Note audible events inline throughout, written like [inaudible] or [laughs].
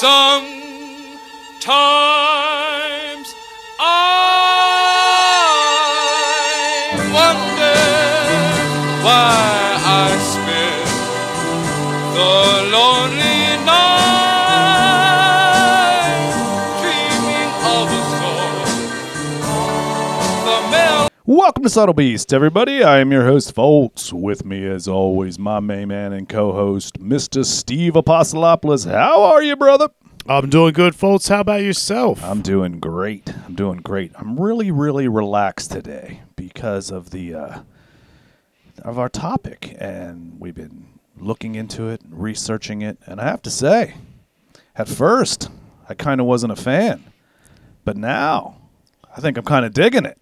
Sometimes Welcome to Subtle Beast, everybody. I am your host, Foltz. With me, as always, my main man and co-host, Mr. Steve Apostolopoulos. How are you, brother? I'm doing good, folks. How about yourself? I'm doing great. I'm doing great. I'm really, really relaxed today because of the uh, of our topic, and we've been looking into it, researching it, and I have to say, at first, I kind of wasn't a fan, but now, I think I'm kind of digging it.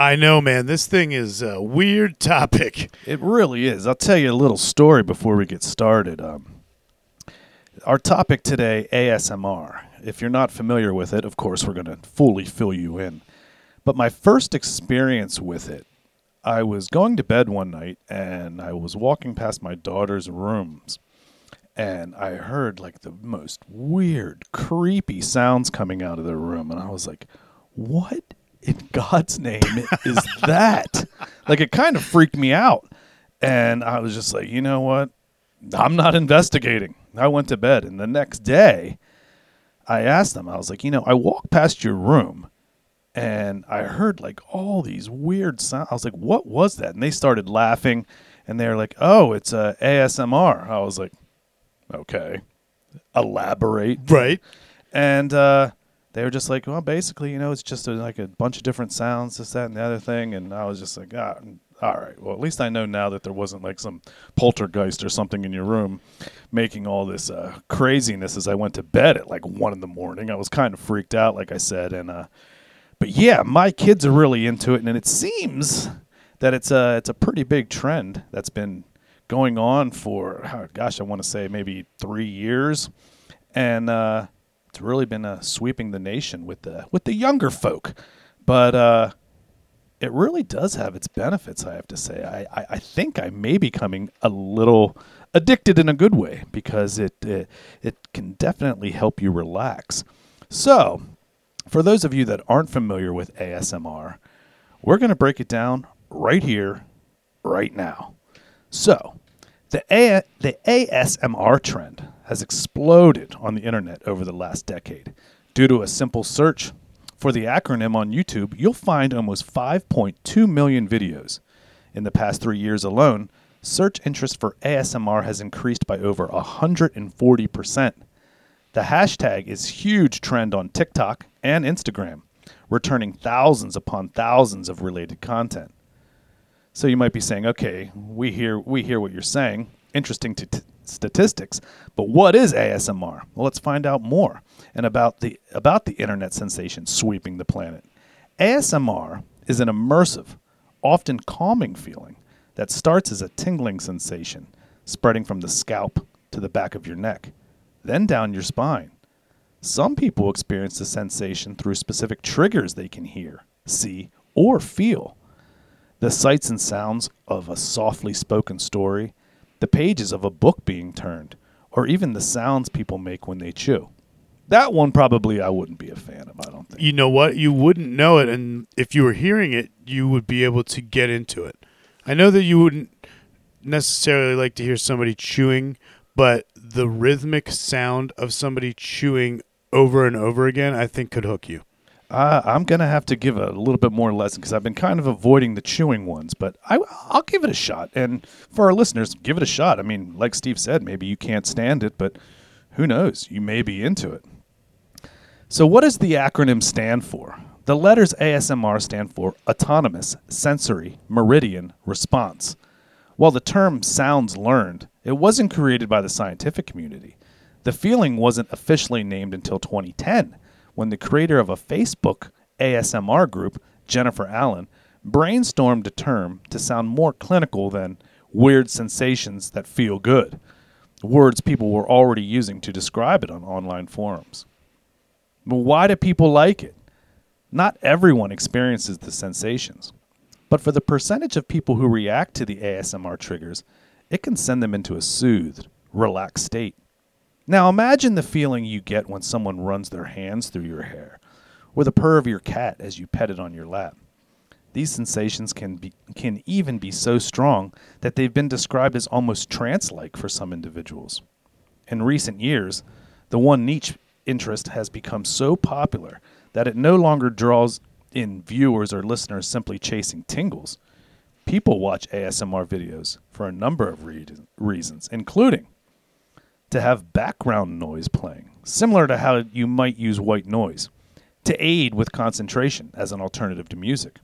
I know, man. This thing is a weird topic. It really is. I'll tell you a little story before we get started. Um, our topic today, ASMR. If you're not familiar with it, of course, we're going to fully fill you in. But my first experience with it, I was going to bed one night and I was walking past my daughter's rooms and I heard like the most weird, creepy sounds coming out of the room. And I was like, what in God's name is that? like, it kind of freaked me out. And I was just like, you know what? I'm not investigating. I went to bed. And the next day, I asked them, I was like, you know, I walked past your room and I heard like all these weird sounds. I was like, what was that? And they started laughing and they were like, oh, it's a ASMR. I was like, okay, elaborate. Right. And uh, they were just like, well, basically, you know, it's just a, like a bunch of different sounds, this, that, and the other thing. And I was just like, ah, all right. Well, at least I know now that there wasn't like some poltergeist or something in your room making all this uh, craziness as I went to bed at like one in the morning. I was kind of freaked out, like I said. And, uh, but yeah, my kids are really into it. And it seems that it's a, it's a pretty big trend that's been going on for, oh, gosh, I want to say maybe three years. And, uh, really been uh, sweeping the nation with the with the younger folk, but uh, it really does have its benefits. I have to say, I, I, I think I may be becoming a little addicted in a good way because it, it it can definitely help you relax. So, for those of you that aren't familiar with ASMR, we're going to break it down right here, right now. So, the A- the ASMR trend has exploded on the internet over the last decade. Due to a simple search for the acronym on YouTube, you'll find almost 5.2 million videos. In the past 3 years alone, search interest for ASMR has increased by over 140%. The hashtag is huge trend on TikTok and Instagram, returning thousands upon thousands of related content. So you might be saying, "Okay, we hear we hear what you're saying. Interesting to t- statistics, but what is ASMR?" Well, let's find out more and about the about the internet sensation sweeping the planet. ASMR is an immersive, often calming feeling that starts as a tingling sensation, spreading from the scalp to the back of your neck, then down your spine. Some people experience the sensation through specific triggers they can hear, see, or feel the sights and sounds of a softly spoken story, the pages of a book being turned, or even the sounds people make when they chew. That one probably I wouldn't be a fan of, I don't think. You know what? You wouldn't know it, and if you were hearing it, you would be able to get into it. I know that you wouldn't necessarily like to hear somebody chewing, but the rhythmic sound of somebody chewing over and over again, I think could hook you. Uh, I'm to have to give a little bit more lesson because I've been kind of avoiding the chewing ones, but I, I'll give it a shot. And for our listeners, give it a shot. I mean, like Steve said, maybe you can't stand it, but who knows? You may be into it. So, what does the acronym stand for? The letters ASMR stand for Autonomous Sensory Meridian Response. While the term sounds learned, it wasn't created by the scientific community. The feeling wasn't officially named until 2010 when the creator of a Facebook ASMR group, Jennifer Allen, brainstormed a term to sound more clinical than weird sensations that feel good, words people were already using to describe it on online forums. But why do people like it? Not everyone experiences the sensations, but for the percentage of people who react to the ASMR triggers, it can send them into a soothed, relaxed state. Now imagine the feeling you get when someone runs their hands through your hair, or the purr of your cat as you pet it on your lap. These sensations can be can even be so strong that they've been described as almost trance-like for some individuals. In recent years, the one niche interest has become so popular that it no longer draws in viewers or listeners simply chasing tingles. People watch ASMR videos for a number of rea- reasons, including to have background noise playing, similar to how you might use white noise, to aid with concentration as an alternative to music,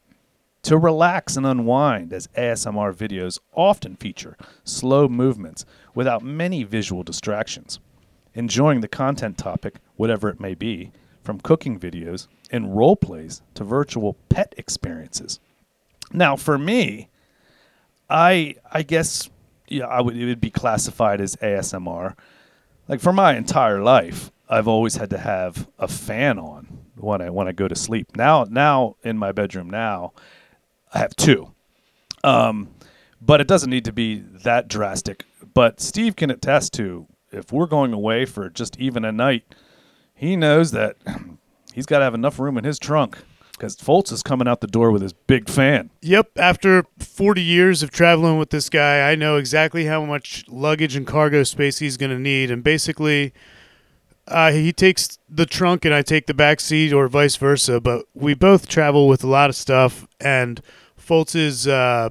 to relax and unwind, as ASMR videos often feature slow movements without many visual distractions, enjoying the content topic, whatever it may be, from cooking videos and role plays to virtual pet experiences. Now, for me, I I guess yeah, I would it would be classified as ASMR. Like for my entire life, I've always had to have a fan on when I when I go to sleep. Now now in my bedroom now, I have two. Um, but it doesn't need to be that drastic. But Steve can attest to if we're going away for just even a night, he knows that [clears throat] he's got to have enough room in his trunk because Foltz is coming out the door with his big fan. Yep, after 40 years of traveling with this guy, I know exactly how much luggage and cargo space he's going to need. And basically, uh, he takes the trunk and I take the back seat, or vice versa. But we both travel with a lot of stuff, and Foltz's uh,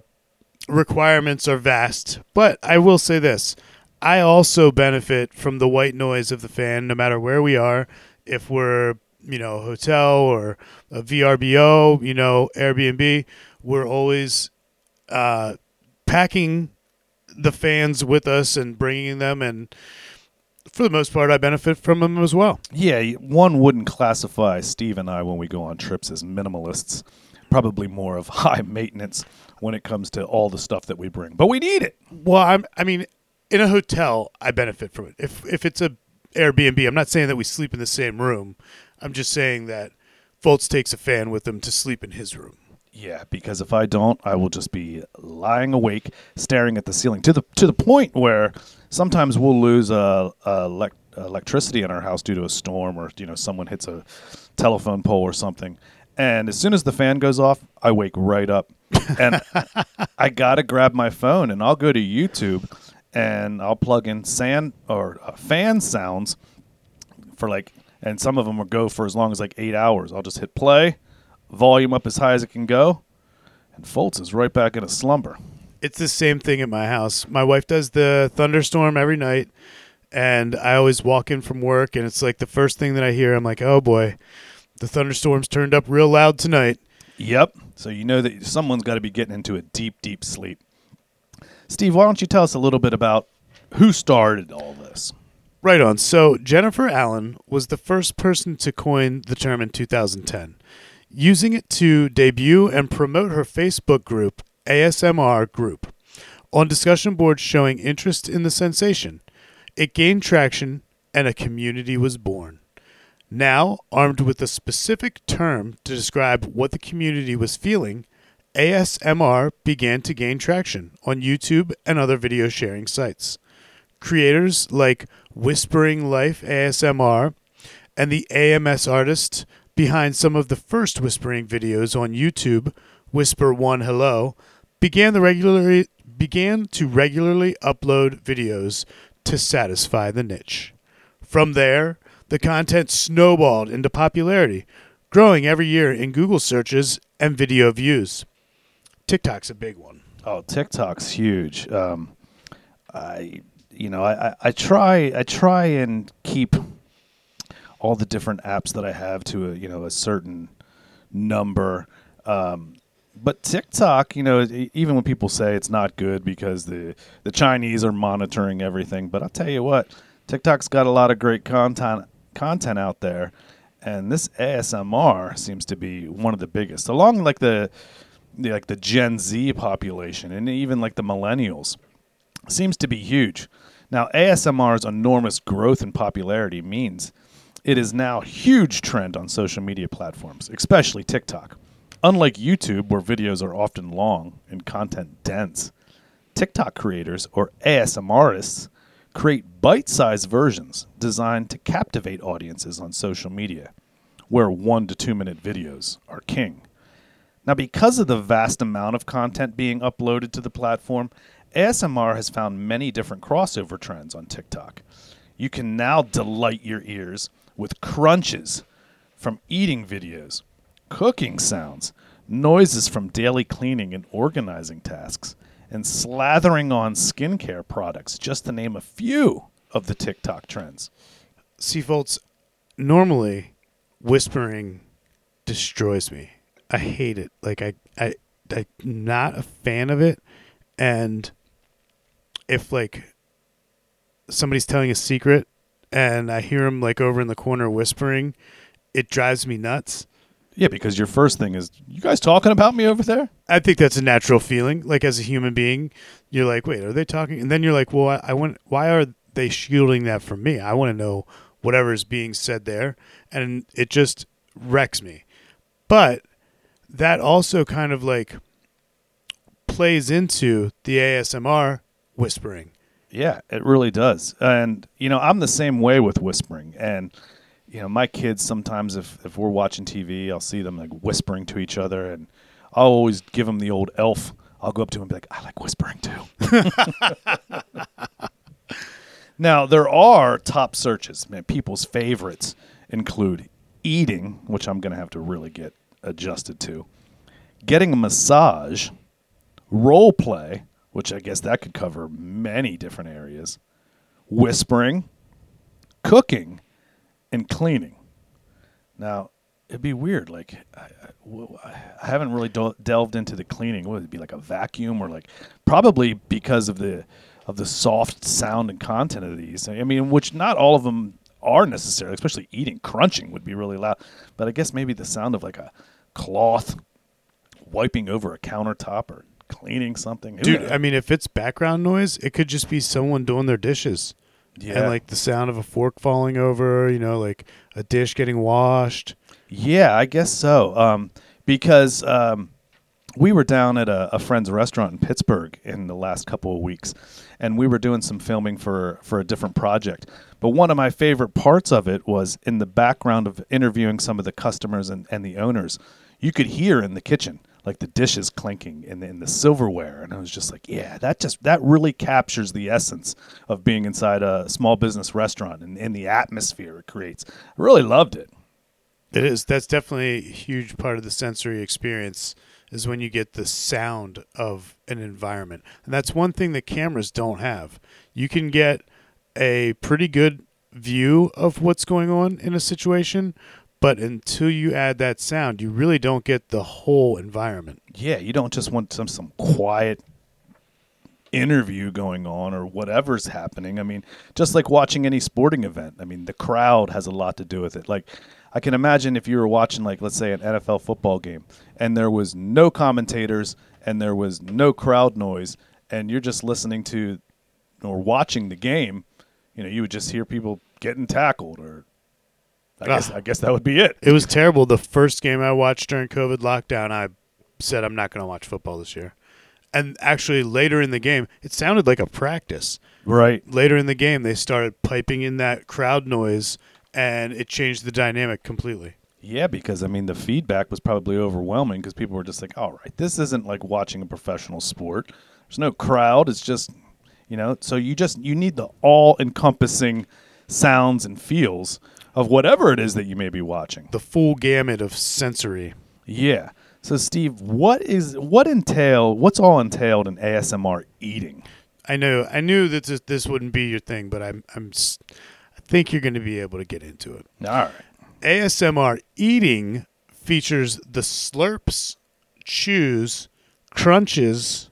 requirements are vast. But I will say this I also benefit from the white noise of the fan, no matter where we are. If we're you know, hotel or a VRBO, you know, Airbnb, we're always uh, packing the fans with us and bringing them, and for the most part, I benefit from them as well. Yeah, one wouldn't classify Steve and I when we go on trips as minimalists. Probably more of [laughs] high maintenance when it comes to all the stuff that we bring, but we need it. Well, I'm, I mean, in a hotel, I benefit from it. If if it's a Airbnb, I'm not saying that we sleep in the same room. I'm just saying that Foltz takes a fan with him to sleep in his room. Yeah, because if I don't, I will just be lying awake, staring at the ceiling to the to the point where sometimes we'll lose uh, uh, elec- electricity in our house due to a storm, or you know someone hits a telephone pole or something. And as soon as the fan goes off, I wake right up, and [laughs] I gotta grab my phone and I'll go to YouTube and I'll plug in sand or uh, fan sounds for like and some of them will go for as long as like eight hours. I'll just hit play, volume up as high as it can go, and Foltz is right back in a slumber. It's the same thing at my house. My wife does the thunderstorm every night, and I always walk in from work, and it's like the first thing that I hear. I'm like, oh boy, the thunderstorm's turned up real loud tonight. Yep. So you know that someone's got to be getting into a deep, deep sleep. Steve, why don't you tell us a little bit about who started all this? Right on. So Jennifer Allen was the first person to coin the term in 2010, using it to debut and promote her Facebook group, ASMR Group, on discussion boards showing interest in the sensation. It gained traction and a community was born. Now, armed with a specific term to describe what the community was feeling, ASMR began to gain traction on YouTube and other video sharing sites. Creators like Whispering Life ASMR and the AMS artist behind some of the first whispering videos on YouTube, Whisper One Hello, began the regularly began to regularly upload videos to satisfy the niche. From there, the content snowballed into popularity, growing every year in Google searches and video views. TikTok's a big one. Oh, TikTok's huge. Um, I, you know, I, I, try I try and keep all the different apps that I have to a you know a certain number. Um, but TikTok, you know, even when people say it's not good because the the Chinese are monitoring everything, but I'll tell you what, TikTok's got a lot of great content content out there, and this ASMR seems to be one of the biggest, along like the, the like the Gen Z population and even like the millennials seems to be huge. Now, ASMR's enormous growth in popularity means it is now a huge trend on social media platforms, especially TikTok. Unlike YouTube, where videos are often long and content dense, TikTok creators, or ASMRists, create bite sized versions designed to captivate audiences on social media, where one to two minute videos are king. Now, because of the vast amount of content being uploaded to the platform, ASMR has found many different crossover trends on TikTok. You can now delight your ears with crunches from eating videos, cooking sounds, noises from daily cleaning and organizing tasks, and slathering on skincare products, just to name a few of the TikTok trends. See, folks, normally whispering destroys me. I hate it. Like I, I, I'm not a fan of it. And if like somebody's telling a secret and I hear him like over in the corner whispering, it drives me nuts. Yeah, because your first thing is, you guys talking about me over there? I think that's a natural feeling. Like as a human being, you're like, wait, are they talking? And then you're like, well, I, I want. Why are they shielding that from me? I want to know whatever is being said there, and it just wrecks me. But that also kind of like plays into the ASMR whispering. Yeah, it really does. And you know, I'm the same way with whispering. And you know, my kids sometimes if if we're watching TV, I'll see them like whispering to each other and I'll always give them the old elf. I'll go up to him and be like, "I like whispering too." [laughs] now, there are top searches. Man, people's favorites include eating, which I'm going to have to really get adjusted to. Getting a massage, role play, which I guess that could cover many different areas, whispering, cooking, and cleaning. Now, it'd be weird. Like, I haven't really del- delved into the cleaning. Would it be like a vacuum or like probably because of the of the soft sound and content of these? I mean, which not all of them are necessarily, especially eating. Crunching would be really loud, but I guess maybe the sound of like a cloth wiping over a countertop or cleaning something. Who Dude, knows? I mean, if it's background noise, it could just be someone doing their dishes. yeah, And like the sound of a fork falling over, you know, like a dish getting washed. Yeah, I guess so. Um, because um, we were down at a, a friend's restaurant in Pittsburgh in the last couple of weeks, and we were doing some filming for for a different project. But one of my favorite parts of it was in the background of interviewing some of the customers and, and the owners. You could hear in the kitchen like the dishes clinking and the, the silverware, and I was just like, yeah, that just that really captures the essence of being inside a small business restaurant and, and the atmosphere it creates. I really loved it. It is. That's definitely a huge part of the sensory experience is when you get the sound of an environment. And that's one thing that cameras don't have. You can get a pretty good view of what's going on in a situation, but until you add that sound, you really don't get the whole environment. yeah, you don't just want some some quiet interview going on or whatever's happening. I mean, just like watching any sporting event. I mean, the crowd has a lot to do with it. Like I can imagine if you were watching like let's say an NFL football game and there was no commentators and there was no crowd noise and you're just listening to or watching the game, you know, you would just hear people getting tackled or I guess. I guess that would be it. It was terrible. The first game I watched during COVID lockdown, I said I'm not going to watch football this year. And actually, later in the game, it sounded like a practice. Right. Later in the game, they started piping in that crowd noise, and it changed the dynamic completely. Yeah, because I mean the feedback was probably overwhelming because people were just like, "All right, this isn't like watching a professional sport. There's no crowd. It's just, you know, so you just you need the all-encompassing sounds and feels of whatever it is that you may be watching." The full gamut of sensory. Yeah. So Steve, what is what entail what's all entailed in ASMR eating? I know. I knew that this, this wouldn't be your thing, but I'm. I'm. I think you're going to be able to get into it. All right. ASMR eating features the slurps, chews, crunches,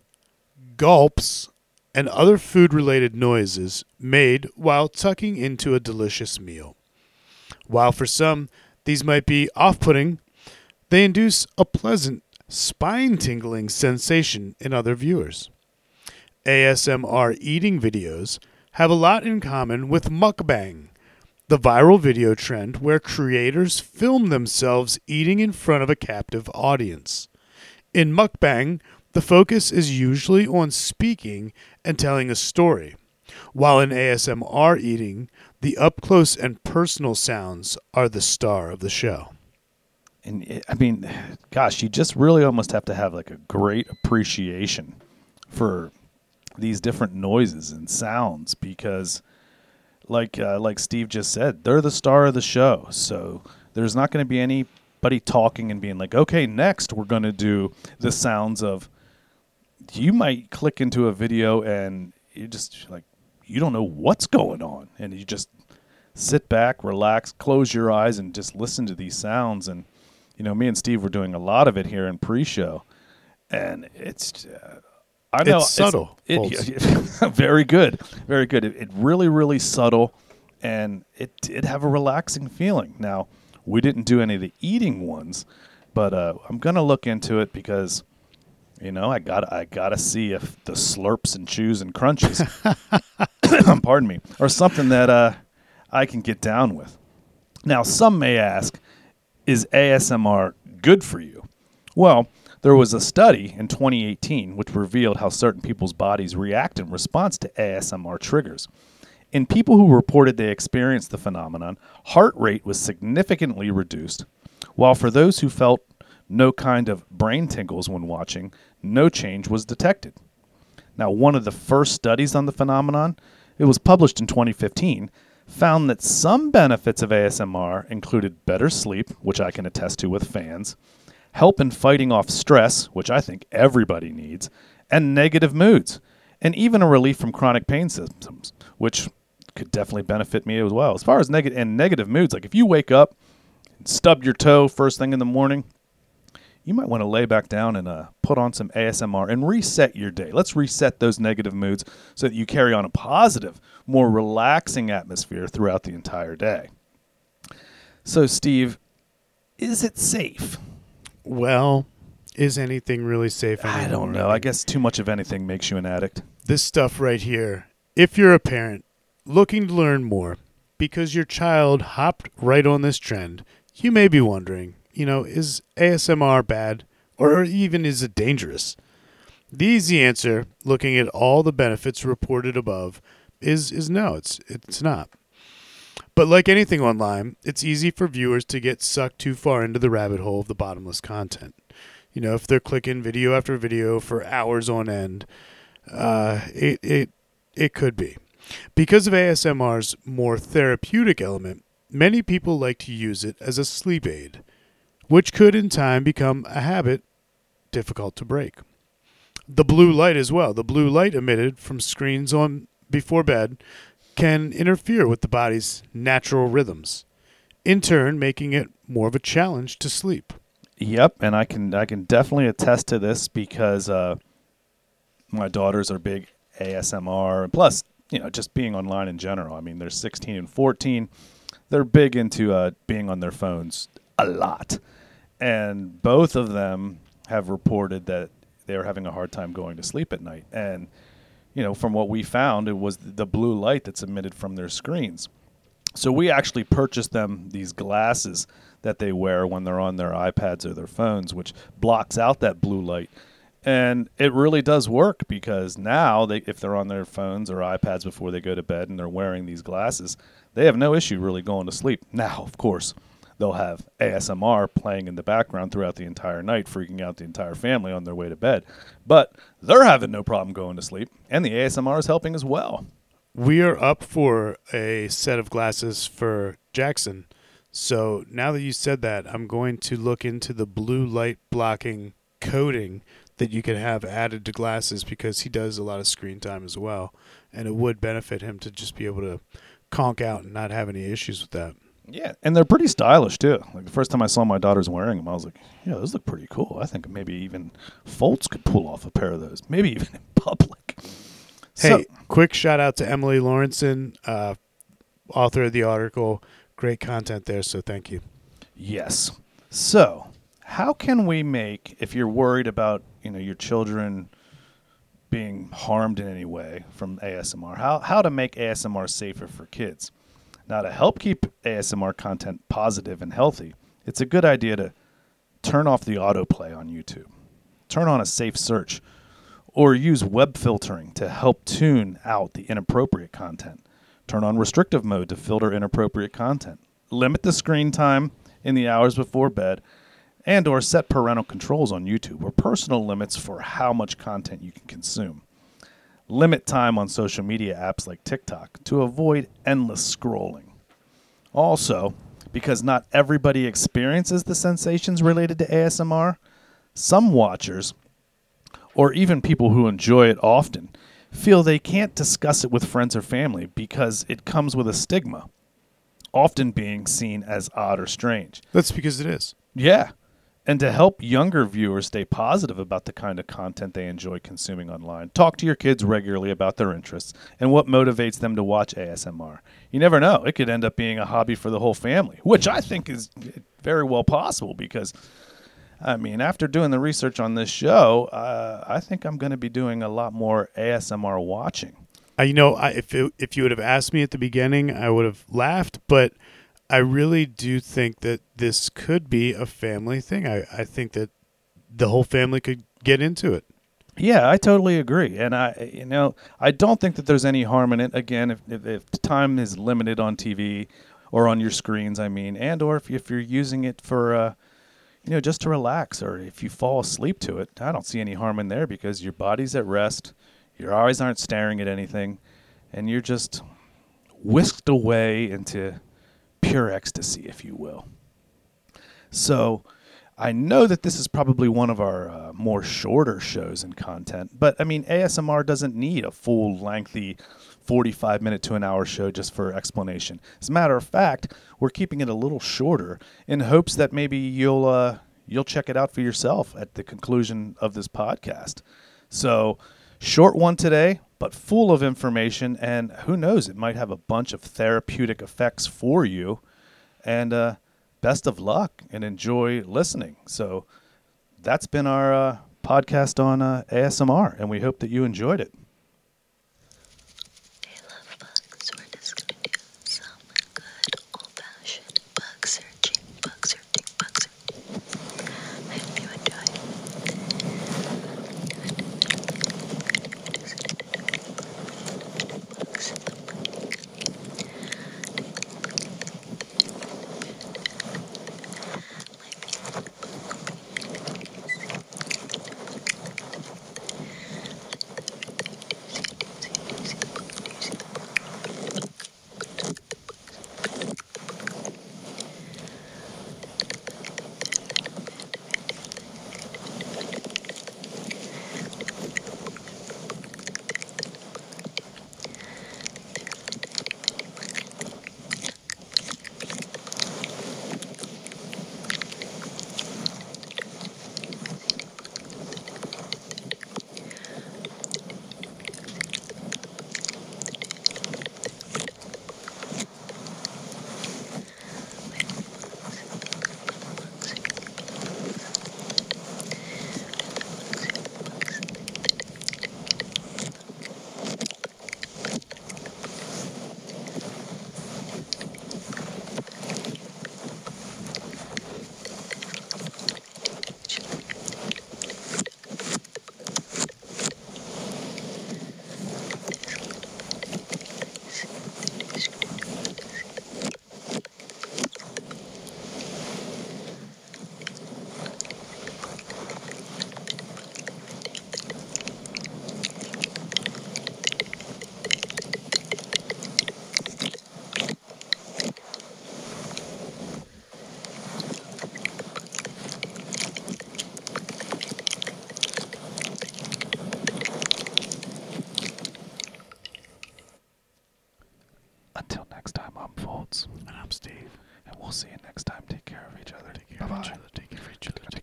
gulps, and other food related noises made while tucking into a delicious meal. While for some these might be off putting, they induce a pleasant, spine tingling sensation in other viewers. ASMR eating videos have a lot in common with mukbang, the viral video trend where creators film themselves eating in front of a captive audience. In mukbang, the focus is usually on speaking and telling a story, While in ASMR eating, the up close and personal sounds are the star of the show. and it, I mean, gosh, you just really almost have to have like a great appreciation for these different noises and sounds because, like uh, like Steve just said, they're the star of the show. So there's not going to be anybody talking and being like, okay, next we're going to do the sounds of. You might click into a video and you just like you don't know what's going on, and you just sit back, relax, close your eyes, and just listen to these sounds. And you know, me and Steve were doing a lot of it here in pre-show, and it's. Uh, I know It's subtle, It, [laughs] very good, very good. It, it really, really subtle, and it did have a relaxing feeling. Now, we didn't do any of the eating ones, but uh, I'm gonna look into it because, you know, I got I gotta see if the slurps and chews and crunches, [laughs] [coughs] pardon me, or something that uh, I can get down with. Now, some may ask, is ASMR good for you? Well, there was a study in 2018 which revealed how certain people's bodies react in response to ASMR triggers. In people who reported they experienced the phenomenon, heart rate was significantly reduced, while for those who felt no kind of brain tingles when watching, no change was detected. Now, one of the first studies on the phenomenon, it was published in 2015, found that some benefits of ASMR included better sleep, which I can attest to with fans, help in fighting off stress, which I think everybody needs, and negative moods, and even a relief from chronic pain symptoms, which could definitely benefit me as well. As far as negative and negative moods, like if you wake up, and stub your toe first thing in the morning, you might want to lay back down and uh, put on some ASMR and reset your day. Let's reset those negative moods so that you carry on a positive, more relaxing atmosphere throughout the entire day. So, Steve, is it safe? Well, is anything really safe? I don't know. I guess too much of anything makes you an addict. this stuff right here. If you're a parent looking to learn more because your child hopped right on this trend, you may be wondering, you know, is ASMR bad or even is it dangerous? The easy answer, looking at all the benefits reported above, is is no, it's it's not. But like anything online, it's easy for viewers to get sucked too far into the rabbit hole of the bottomless content. You know, if they're clicking video after video for hours on end, uh, it it it could be because of ASMR's more therapeutic element. Many people like to use it as a sleep aid, which could in time become a habit difficult to break. The blue light as well. The blue light emitted from screens on before bed can interfere with the body's natural rhythms, in turn making it more of a challenge to sleep. Yep, and I can I can definitely attest to this because uh, my daughters are big ASMR, plus, you know, just being online in general. I mean, they're 16 and 14. They're big into uh, being on their phones a lot, and both of them have reported that they're having a hard time going to sleep at night. And you know, from what we found, it was the blue light that's emitted from their screens. So we actually purchased them these glasses that they wear when they're on their iPads or their phones, which blocks out that blue light. And it really does work because now they if they're on their phones or iPads before they go to bed and they're wearing these glasses, they have no issue really going to sleep. Now, of course, they'll have ASMR playing in the background throughout the entire night, freaking out the entire family on their way to bed. But they're having no problem going to sleep, and the ASMR is helping as well. We are up for a set of glasses for Jackson. So now that you said that, I'm going to look into the blue light blocking coating that you can have added to glasses because he does a lot of screen time as well. And it would benefit him to just be able to conk out and not have any issues with that. Yeah, and they're pretty stylish too. Like the first time I saw my daughters wearing them, I was like, "Yeah, those look pretty cool." I think maybe even Foltz could pull off a pair of those, maybe even in [laughs] public. Hey, So- quick shout out to Emily Lawrenson, uh, author of the article. Great content there, so thank you. Yes. So, how can we make if you're worried about you know your children being harmed in any way from ASMR? How how to make ASMR safer for kids? Now, to help keep ASMR content positive and healthy, it's a good idea to turn off the autoplay on YouTube. Turn on a safe search, or use web filtering to help tune out the inappropriate content. Turn on restrictive mode to filter inappropriate content. Limit the screen time in the hours before bed and or set parental controls on YouTube or personal limits for how much content you can consume. Limit time on social media apps like TikTok to avoid endless scrolling. Also, because not everybody experiences the sensations related to ASMR, some watchers, or even people who enjoy it often, feel they can't discuss it with friends or family because it comes with a stigma, often being seen as odd or strange. That's because it is. Yeah. And to help younger viewers stay positive about the kind of content they enjoy consuming online, talk to your kids regularly about their interests and what motivates them to watch ASMR. You never know, it could end up being a hobby for the whole family, which I think is very well possible because, I mean, after doing the research on this show, uh, I think I'm going to be doing a lot more ASMR watching. I, you know, I, if it, if you would have asked me at the beginning, I would have laughed. But I really do think that this could be a family thing. I, I think that the whole family could get into it. Yeah, I totally agree, and I, you know, I don't think that there's any harm in it. Again, if if, if time is limited on TV or on your screens, I mean, and or if if you're using it for, uh, you know, just to relax, or if you fall asleep to it, I don't see any harm in there because your body's at rest, your eyes aren't staring at anything, and you're just whisked away into pure ecstasy, if you will. So, I know that this is probably one of our uh, more shorter shows and content, but I mean, ASMR doesn't need a full, lengthy 45 minute to an hour show just for explanation. As a matter of fact, we're keeping it a little shorter in hopes that maybe you'll uh, you'll check it out for yourself at the conclusion of this podcast. So, short one today, but full of information, and who knows, it might have a bunch of therapeutic effects for you. And uh, best of luck and enjoy listening. So that's been our uh, podcast on uh, ASMR, and we hope that you enjoyed it. And I'm Steve. and we'll see you next time. Take care of each other. Take care of each other. Take care of each other. Take